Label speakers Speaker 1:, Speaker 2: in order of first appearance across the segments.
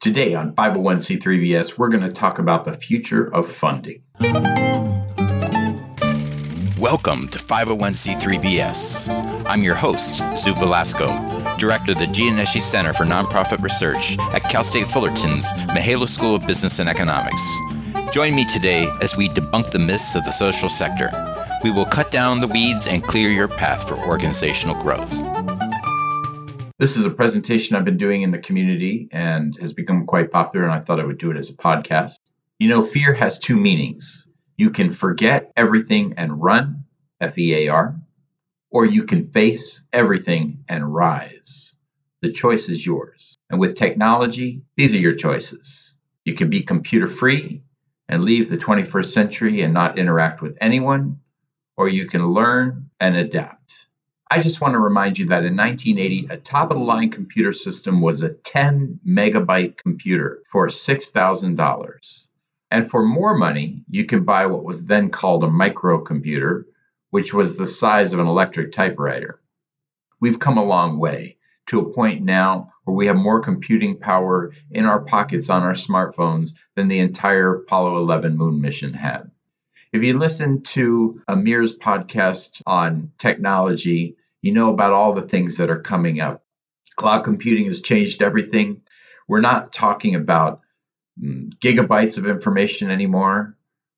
Speaker 1: Today on 501c3BS, we're going to talk about the future of funding.
Speaker 2: Welcome to 501c3BS. I'm your host, Zoot Velasco, Director of the Gianneschi Center for Nonprofit Research at Cal State Fullerton's Mihaylo School of Business and Economics. Join me today as we debunk the myths of the social sector. We will cut down the weeds and clear your path for organizational growth.
Speaker 1: This is a presentation I've been doing in the community and has become quite popular, and I thought I would do it as a podcast. You know, fear has two meanings. You can forget everything and run, F E A R, or you can face everything and rise. The choice is yours. And with technology, these are your choices. You can be computer free and leave the 21st century and not interact with anyone, or you can learn and adapt. I just want to remind you that in 1980, a top of the line computer system was a 10 megabyte computer for $6,000. And for more money, you can buy what was then called a microcomputer, which was the size of an electric typewriter. We've come a long way to a point now where we have more computing power in our pockets on our smartphones than the entire Apollo 11 moon mission had. If you listen to Amir's podcast on technology, you know about all the things that are coming up. Cloud computing has changed everything. We're not talking about mm, gigabytes of information anymore.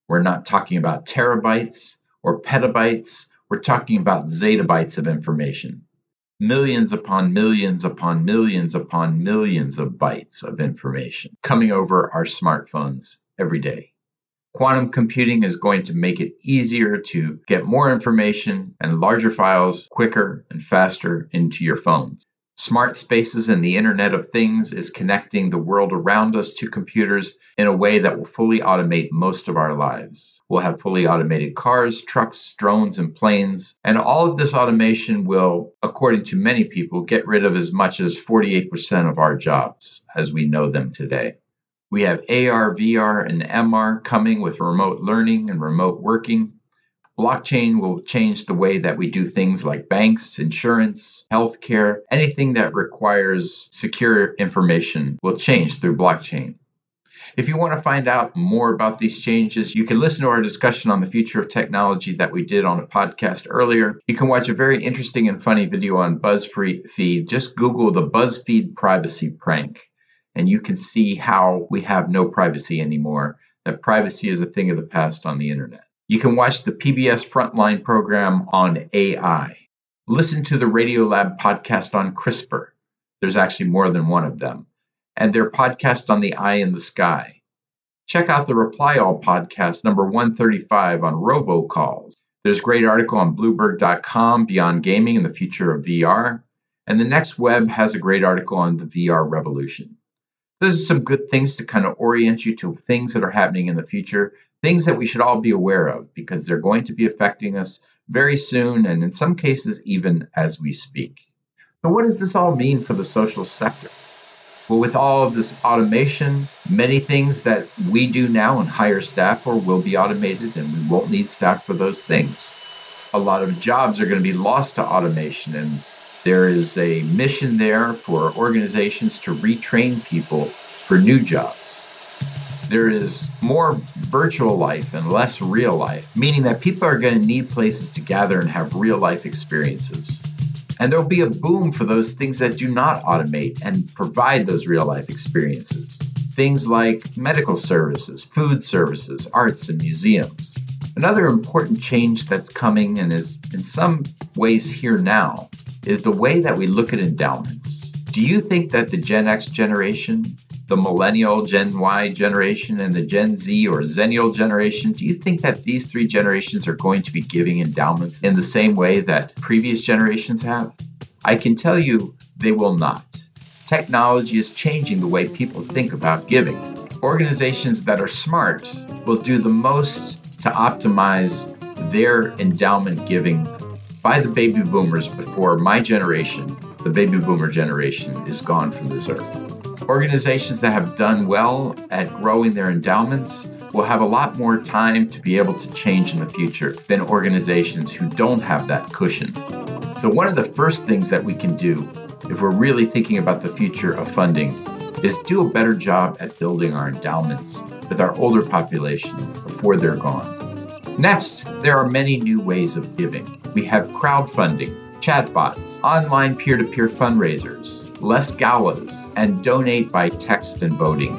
Speaker 1: We're not talking about terabytes or petabytes. We're talking about zettabytes of information. Millions upon millions upon millions upon millions of bytes of information coming over our smartphones every day. Quantum computing is going to make it easier to get more information and larger files quicker and faster into your phones. Smart Spaces and the Internet of Things is connecting the world around us to computers in a way that will fully automate most of our lives. We'll have fully automated cars, trucks, drones, and planes. And all of this automation will, according to many people, get rid of as much as 48% of our jobs as we know them today. We have AR, VR, and MR coming with remote learning and remote working. Blockchain will change the way that we do things like banks, insurance, healthcare, anything that requires secure information will change through blockchain. If you want to find out more about these changes, you can listen to our discussion on the future of technology that we did on a podcast earlier. You can watch a very interesting and funny video on BuzzFeed. Just Google the BuzzFeed privacy prank and you can see how we have no privacy anymore, that privacy is a thing of the past on the internet. You can watch the PBS Frontline program on AI. Listen to the Radiolab podcast on CRISPR. There's actually more than one of them. And their podcast on the eye in the sky. Check out the Reply All podcast number 135 on robocalls. There's a great article on Bloomberg.com, Beyond Gaming and the Future of VR. And the Next Web has a great article on the VR revolution. Those are some good things to kind of orient you to things that are happening in the future, things that we should all be aware of because they're going to be affecting us very soon, and in some cases, even as we speak. So, what does this all mean for the social sector? Well, with all of this automation, many things that we do now and hire staff for will be automated, and we won't need staff for those things. A lot of jobs are going to be lost to automation, and there is a mission there for organizations to retrain people for new jobs. There is more virtual life and less real life, meaning that people are going to need places to gather and have real life experiences. And there'll be a boom for those things that do not automate and provide those real life experiences. Things like medical services, food services, arts, and museums. Another important change that's coming and is in some ways here now is the way that we look at endowments. Do you think that the Gen X generation, the millennial, Gen Y generation, and the Gen Z or Zennial generation, do you think that these three generations are going to be giving endowments in the same way that previous generations have? I can tell you they will not. Technology is changing the way people think about giving. Organizations that are smart will do the most to optimize their endowment giving by the baby boomers before my generation, the baby boomer generation, is gone from this earth. Organizations that have done well at growing their endowments will have a lot more time to be able to change in the future than organizations who don't have that cushion. So, one of the first things that we can do if we're really thinking about the future of funding is do a better job at building our endowments with our older population before they're gone. Next, there are many new ways of giving. We have crowdfunding, chatbots, online peer to peer fundraisers, less galas, and donate by text and voting.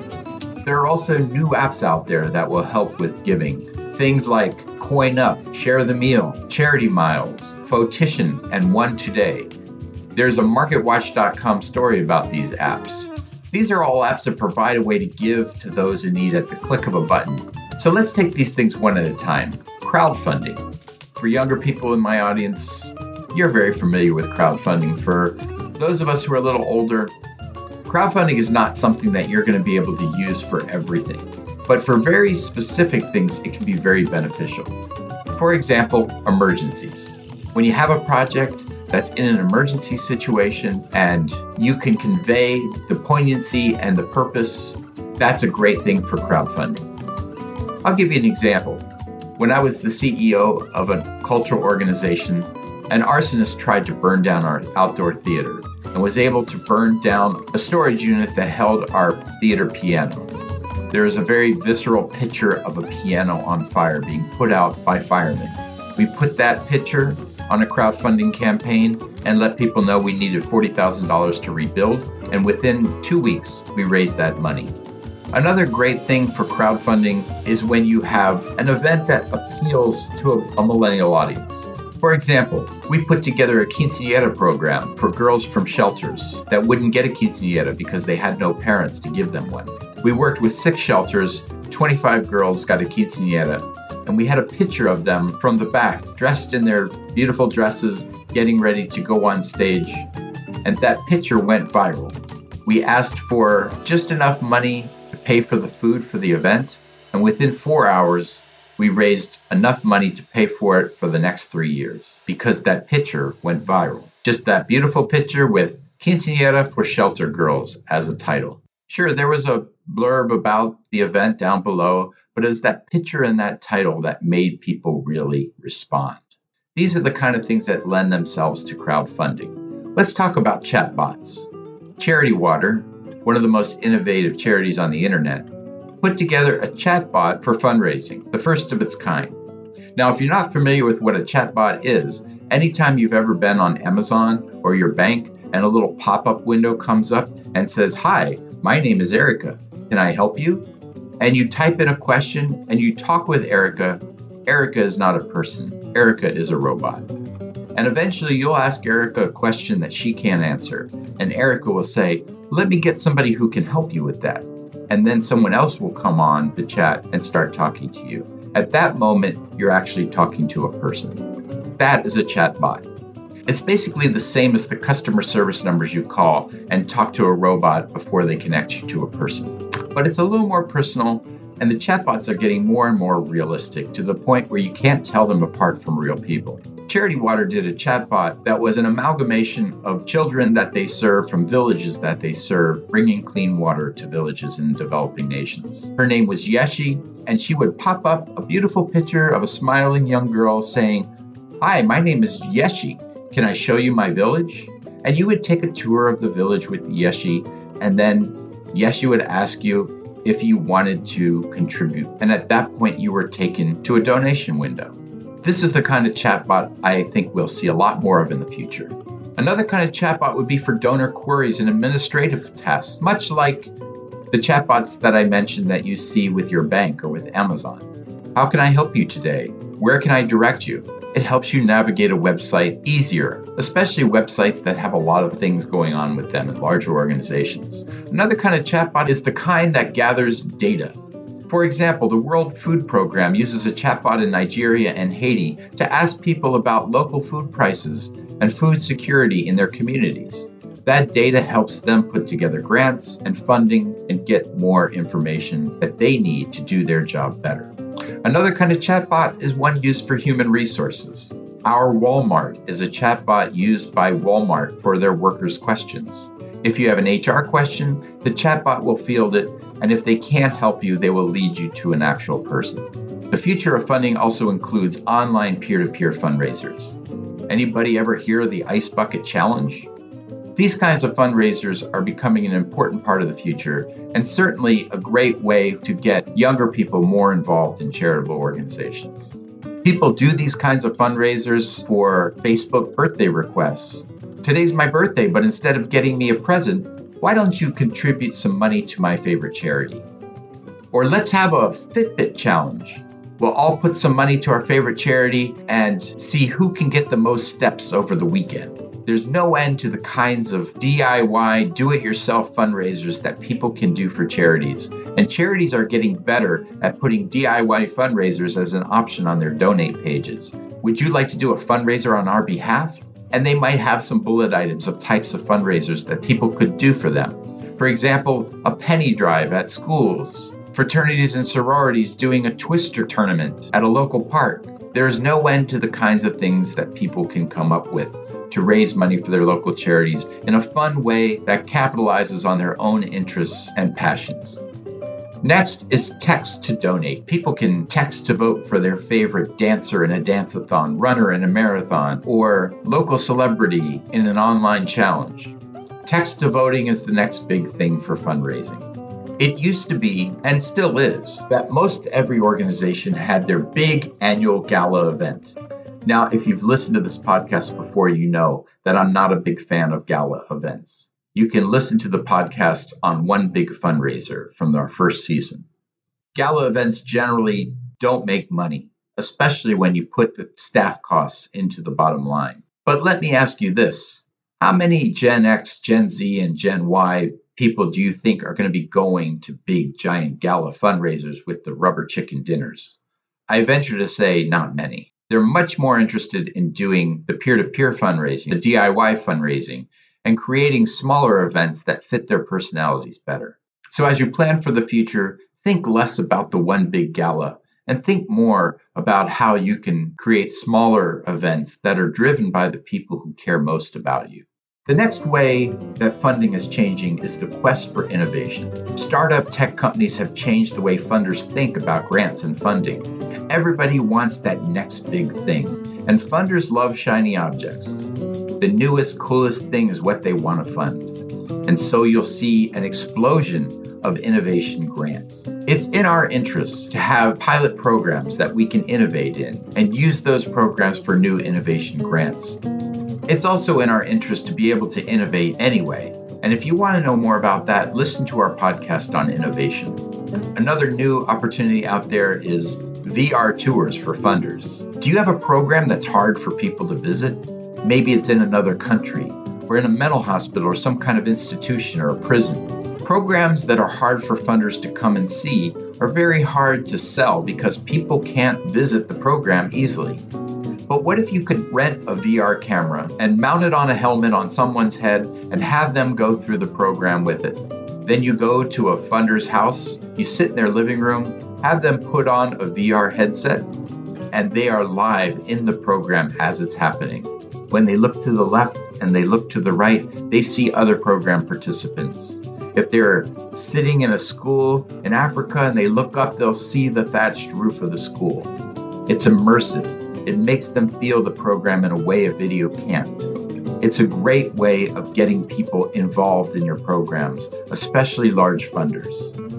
Speaker 1: There are also new apps out there that will help with giving. Things like Coin Up, Share the Meal, Charity Miles, Fotition, and One Today. There's a MarketWatch.com story about these apps. These are all apps that provide a way to give to those in need at the click of a button. So let's take these things one at a time. Crowdfunding. For younger people in my audience, you're very familiar with crowdfunding. For those of us who are a little older, crowdfunding is not something that you're going to be able to use for everything. But for very specific things, it can be very beneficial. For example, emergencies. When you have a project that's in an emergency situation and you can convey the poignancy and the purpose, that's a great thing for crowdfunding. I'll give you an example. When I was the CEO of a cultural organization, an arsonist tried to burn down our outdoor theater and was able to burn down a storage unit that held our theater piano. There is a very visceral picture of a piano on fire being put out by firemen. We put that picture on a crowdfunding campaign and let people know we needed $40,000 to rebuild, and within two weeks, we raised that money. Another great thing for crowdfunding is when you have an event that appeals to a, a millennial audience. For example, we put together a quinceañera program for girls from shelters that wouldn't get a quinceañera because they had no parents to give them one. We worked with six shelters, 25 girls got a quinceañera, and we had a picture of them from the back, dressed in their beautiful dresses, getting ready to go on stage. And that picture went viral. We asked for just enough money pay for the food for the event, and within four hours, we raised enough money to pay for it for the next three years because that picture went viral. Just that beautiful picture with Quinceañera for Shelter Girls as a title. Sure, there was a blurb about the event down below, but it was that picture and that title that made people really respond. These are the kind of things that lend themselves to crowdfunding. Let's talk about chatbots. Charity Water, one of the most innovative charities on the internet, put together a chatbot for fundraising, the first of its kind. Now, if you're not familiar with what a chatbot is, anytime you've ever been on Amazon or your bank and a little pop up window comes up and says, Hi, my name is Erica. Can I help you? And you type in a question and you talk with Erica. Erica is not a person, Erica is a robot. And eventually you'll ask Erica a question that she can't answer. And Erica will say, Let me get somebody who can help you with that and then someone else will come on the chat and start talking to you. At that moment, you're actually talking to a person. That is a chat bot. It's basically the same as the customer service numbers you call and talk to a robot before they connect you to a person. But it's a little more personal, and the chatbots are getting more and more realistic to the point where you can't tell them apart from real people. Charity Water did a chatbot that was an amalgamation of children that they serve from villages that they serve, bringing clean water to villages in developing nations. Her name was Yeshi, and she would pop up a beautiful picture of a smiling young girl saying, Hi, my name is Yeshi. Can I show you my village? And you would take a tour of the village with Yeshi, and then Yeshi would ask you if you wanted to contribute. And at that point, you were taken to a donation window. This is the kind of chatbot I think we'll see a lot more of in the future. Another kind of chatbot would be for donor queries and administrative tasks, much like the chatbots that I mentioned that you see with your bank or with Amazon. How can I help you today? Where can I direct you? It helps you navigate a website easier, especially websites that have a lot of things going on with them in larger organizations. Another kind of chatbot is the kind that gathers data. For example, the World Food Program uses a chatbot in Nigeria and Haiti to ask people about local food prices and food security in their communities. That data helps them put together grants and funding and get more information that they need to do their job better. Another kind of chatbot is one used for human resources. Our Walmart is a chatbot used by Walmart for their workers' questions. If you have an HR question, the chatbot will field it, and if they can't help you, they will lead you to an actual person. The future of funding also includes online peer to peer fundraisers. Anybody ever hear of the Ice Bucket Challenge? These kinds of fundraisers are becoming an important part of the future and certainly a great way to get younger people more involved in charitable organizations. People do these kinds of fundraisers for Facebook birthday requests. Today's my birthday, but instead of getting me a present, why don't you contribute some money to my favorite charity? Or let's have a Fitbit challenge. We'll all put some money to our favorite charity and see who can get the most steps over the weekend. There's no end to the kinds of DIY, do it yourself fundraisers that people can do for charities. And charities are getting better at putting DIY fundraisers as an option on their donate pages. Would you like to do a fundraiser on our behalf? And they might have some bullet items of types of fundraisers that people could do for them. For example, a penny drive at schools, fraternities and sororities doing a twister tournament at a local park. There's no end to the kinds of things that people can come up with to raise money for their local charities in a fun way that capitalizes on their own interests and passions. Next is text to donate. People can text to vote for their favorite dancer in a dance-a-thon, runner in a marathon, or local celebrity in an online challenge. Text to voting is the next big thing for fundraising. It used to be, and still is, that most every organization had their big annual gala event. Now, if you've listened to this podcast before, you know that I'm not a big fan of gala events. You can listen to the podcast on One Big Fundraiser from our first season. Gala events generally don't make money, especially when you put the staff costs into the bottom line. But let me ask you this How many Gen X, Gen Z, and Gen Y people do you think are going to be going to big, giant gala fundraisers with the rubber chicken dinners? I venture to say not many. They're much more interested in doing the peer to peer fundraising, the DIY fundraising, and creating smaller events that fit their personalities better. So, as you plan for the future, think less about the one big gala and think more about how you can create smaller events that are driven by the people who care most about you. The next way that funding is changing is the quest for innovation. Startup tech companies have changed the way funders think about grants and funding. Everybody wants that next big thing, and funders love shiny objects. The newest, coolest thing is what they want to fund. And so you'll see an explosion of innovation grants. It's in our interest to have pilot programs that we can innovate in and use those programs for new innovation grants. It's also in our interest to be able to innovate anyway. And if you want to know more about that, listen to our podcast on innovation. Another new opportunity out there is VR tours for funders. Do you have a program that's hard for people to visit? Maybe it's in another country, or in a mental hospital, or some kind of institution or a prison. Programs that are hard for funders to come and see are very hard to sell because people can't visit the program easily. But what if you could rent a VR camera and mount it on a helmet on someone's head and have them go through the program with it? Then you go to a funder's house, you sit in their living room, have them put on a VR headset, and they are live in the program as it's happening. When they look to the left and they look to the right, they see other program participants. If they're sitting in a school in Africa and they look up, they'll see the thatched roof of the school. It's immersive. It makes them feel the program in a way a video can't. It's a great way of getting people involved in your programs, especially large funders.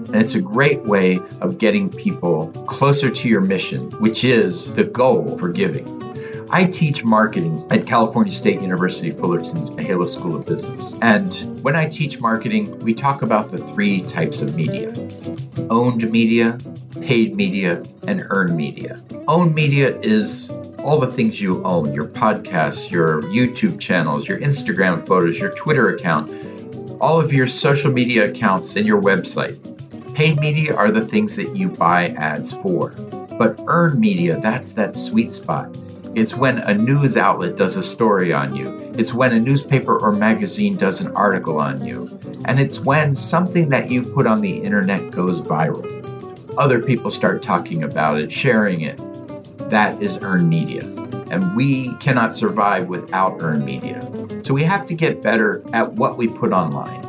Speaker 1: And it's a great way of getting people closer to your mission, which is the goal for giving. I teach marketing at California State University Fullerton's Mihaylo School of Business. And when I teach marketing, we talk about the three types of media owned media, paid media, and earned media. Owned media is all the things you own your podcasts, your YouTube channels, your Instagram photos, your Twitter account, all of your social media accounts, and your website. Paid media are the things that you buy ads for. But earned media, that's that sweet spot. It's when a news outlet does a story on you. It's when a newspaper or magazine does an article on you. And it's when something that you put on the internet goes viral. Other people start talking about it, sharing it. That is earned media. And we cannot survive without earned media. So we have to get better at what we put online.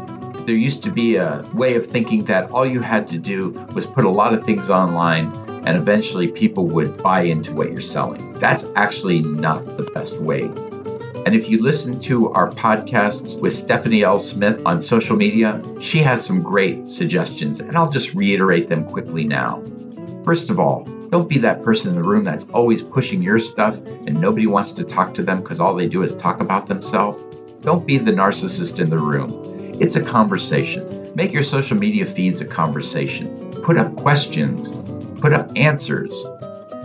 Speaker 1: There used to be a way of thinking that all you had to do was put a lot of things online and eventually people would buy into what you're selling. That's actually not the best way. And if you listen to our podcast with Stephanie L. Smith on social media, she has some great suggestions, and I'll just reiterate them quickly now. First of all, don't be that person in the room that's always pushing your stuff and nobody wants to talk to them because all they do is talk about themselves. Don't be the narcissist in the room. It's a conversation. Make your social media feeds a conversation. Put up questions, put up answers,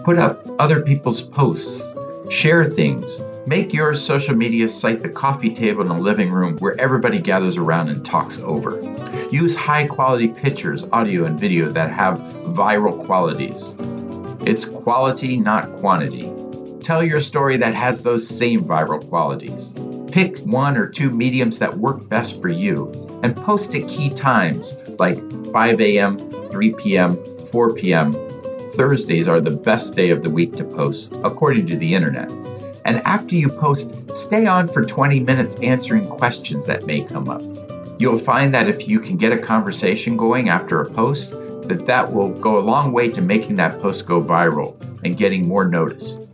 Speaker 1: put up other people's posts, share things. Make your social media site the coffee table in the living room where everybody gathers around and talks over. Use high quality pictures, audio, and video that have viral qualities. It's quality, not quantity. Tell your story that has those same viral qualities. Pick one or two mediums that work best for you and post at key times like 5 a.m., 3 p.m., 4 p.m. Thursdays are the best day of the week to post, according to the internet. And after you post, stay on for 20 minutes answering questions that may come up. You'll find that if you can get a conversation going after a post, that that will go a long way to making that post go viral and getting more noticed.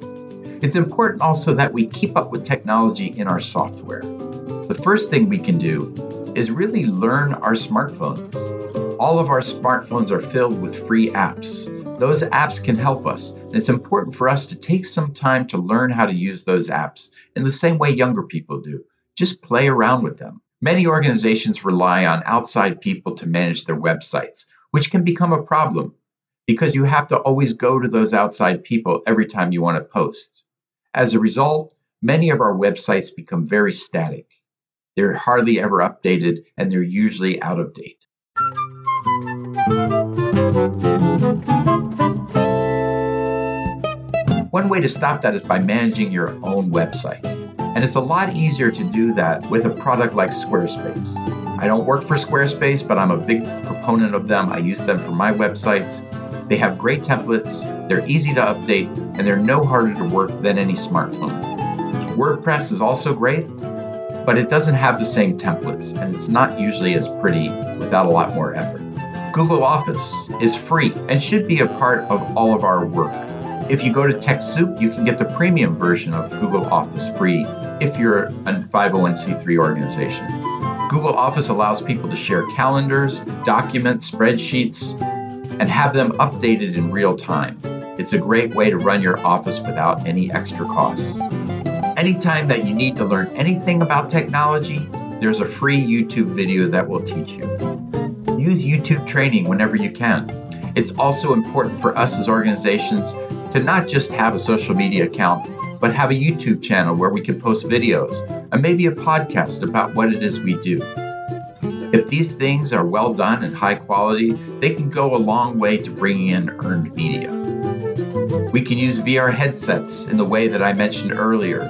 Speaker 1: It's important also that we keep up with technology in our software. The first thing we can do is really learn our smartphones. All of our smartphones are filled with free apps. Those apps can help us, and it's important for us to take some time to learn how to use those apps in the same way younger people do. Just play around with them. Many organizations rely on outside people to manage their websites, which can become a problem because you have to always go to those outside people every time you want to post. As a result, many of our websites become very static. They're hardly ever updated and they're usually out of date. One way to stop that is by managing your own website. And it's a lot easier to do that with a product like Squarespace. I don't work for Squarespace, but I'm a big proponent of them. I use them for my websites. They have great templates, they're easy to update, and they're no harder to work than any smartphone. WordPress is also great, but it doesn't have the same templates, and it's not usually as pretty without a lot more effort. Google Office is free and should be a part of all of our work. If you go to TechSoup, you can get the premium version of Google Office free if you're a 501c3 organization. Google Office allows people to share calendars, documents, spreadsheets, and have them updated in real time. It's a great way to run your office without any extra costs. Anytime that you need to learn anything about technology, there's a free YouTube video that will teach you. Use YouTube training whenever you can. It's also important for us as organizations to not just have a social media account, but have a YouTube channel where we can post videos and maybe a podcast about what it is we do. If these things are well done and high quality, they can go a long way to bringing in earned media. We can use VR headsets in the way that I mentioned earlier,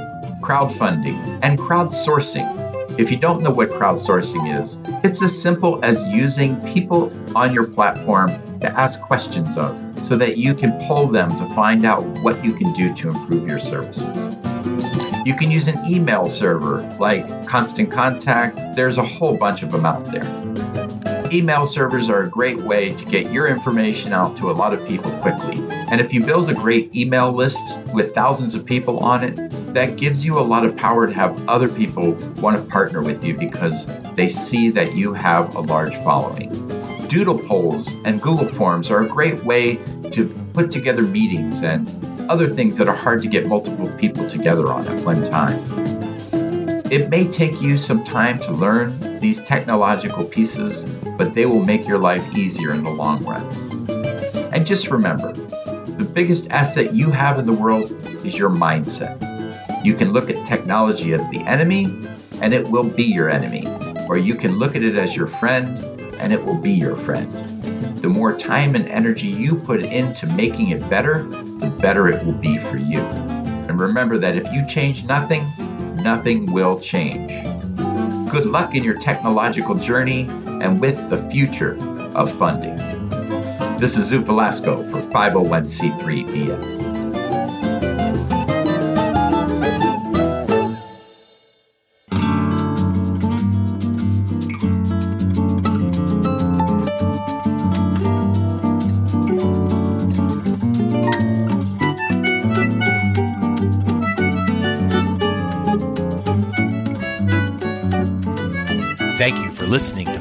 Speaker 1: crowdfunding, and crowdsourcing. If you don't know what crowdsourcing is, it's as simple as using people on your platform to ask questions of so that you can pull them to find out what you can do to improve your services. You can use an email server like Constant Contact. There's a whole bunch of them out there. Email servers are a great way to get your information out to a lot of people quickly. And if you build a great email list with thousands of people on it, that gives you a lot of power to have other people want to partner with you because they see that you have a large following. Doodle polls and Google Forms are a great way to put together meetings and other things that are hard to get multiple people together on at one time. It may take you some time to learn these technological pieces, but they will make your life easier in the long run. And just remember the biggest asset you have in the world is your mindset. You can look at technology as the enemy, and it will be your enemy. Or you can look at it as your friend, and it will be your friend. The more time and energy you put into making it better, the better it will be for you. And remember that if you change nothing, nothing will change. Good luck in your technological journey and with the future of funding. This is Zoot Velasco for 501c3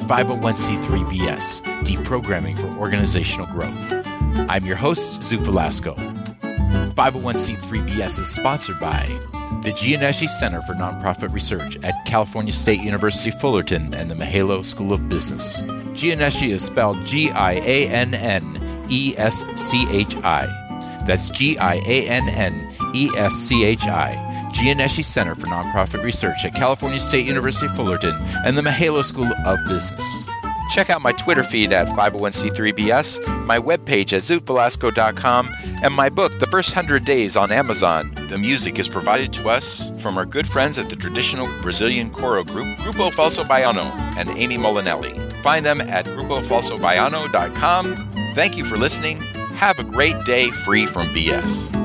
Speaker 2: 501c3 BS, Deprogramming for Organizational Growth. I'm your host, Zoot Velasco. 501c3 BS is sponsored by the Gianneschi Center for Nonprofit Research at California State University Fullerton and the Mihaylo School of Business. Gianneschi is spelled G I A N N E S C H I. That's G I A N N E S C H I. Gianneschi Center for Nonprofit Research at California State University Fullerton and the Mihaylo School of Business. Check out my Twitter feed at 501c3bs, my webpage at zootvelasco.com, and my book, The First Hundred Days, on Amazon. The music is provided to us from our good friends at the traditional Brazilian choro group, Grupo Falso Baiano, and Amy Molinelli. Find them at grupofalsobaiano.com. Thank you for listening. Have a great day free from BS.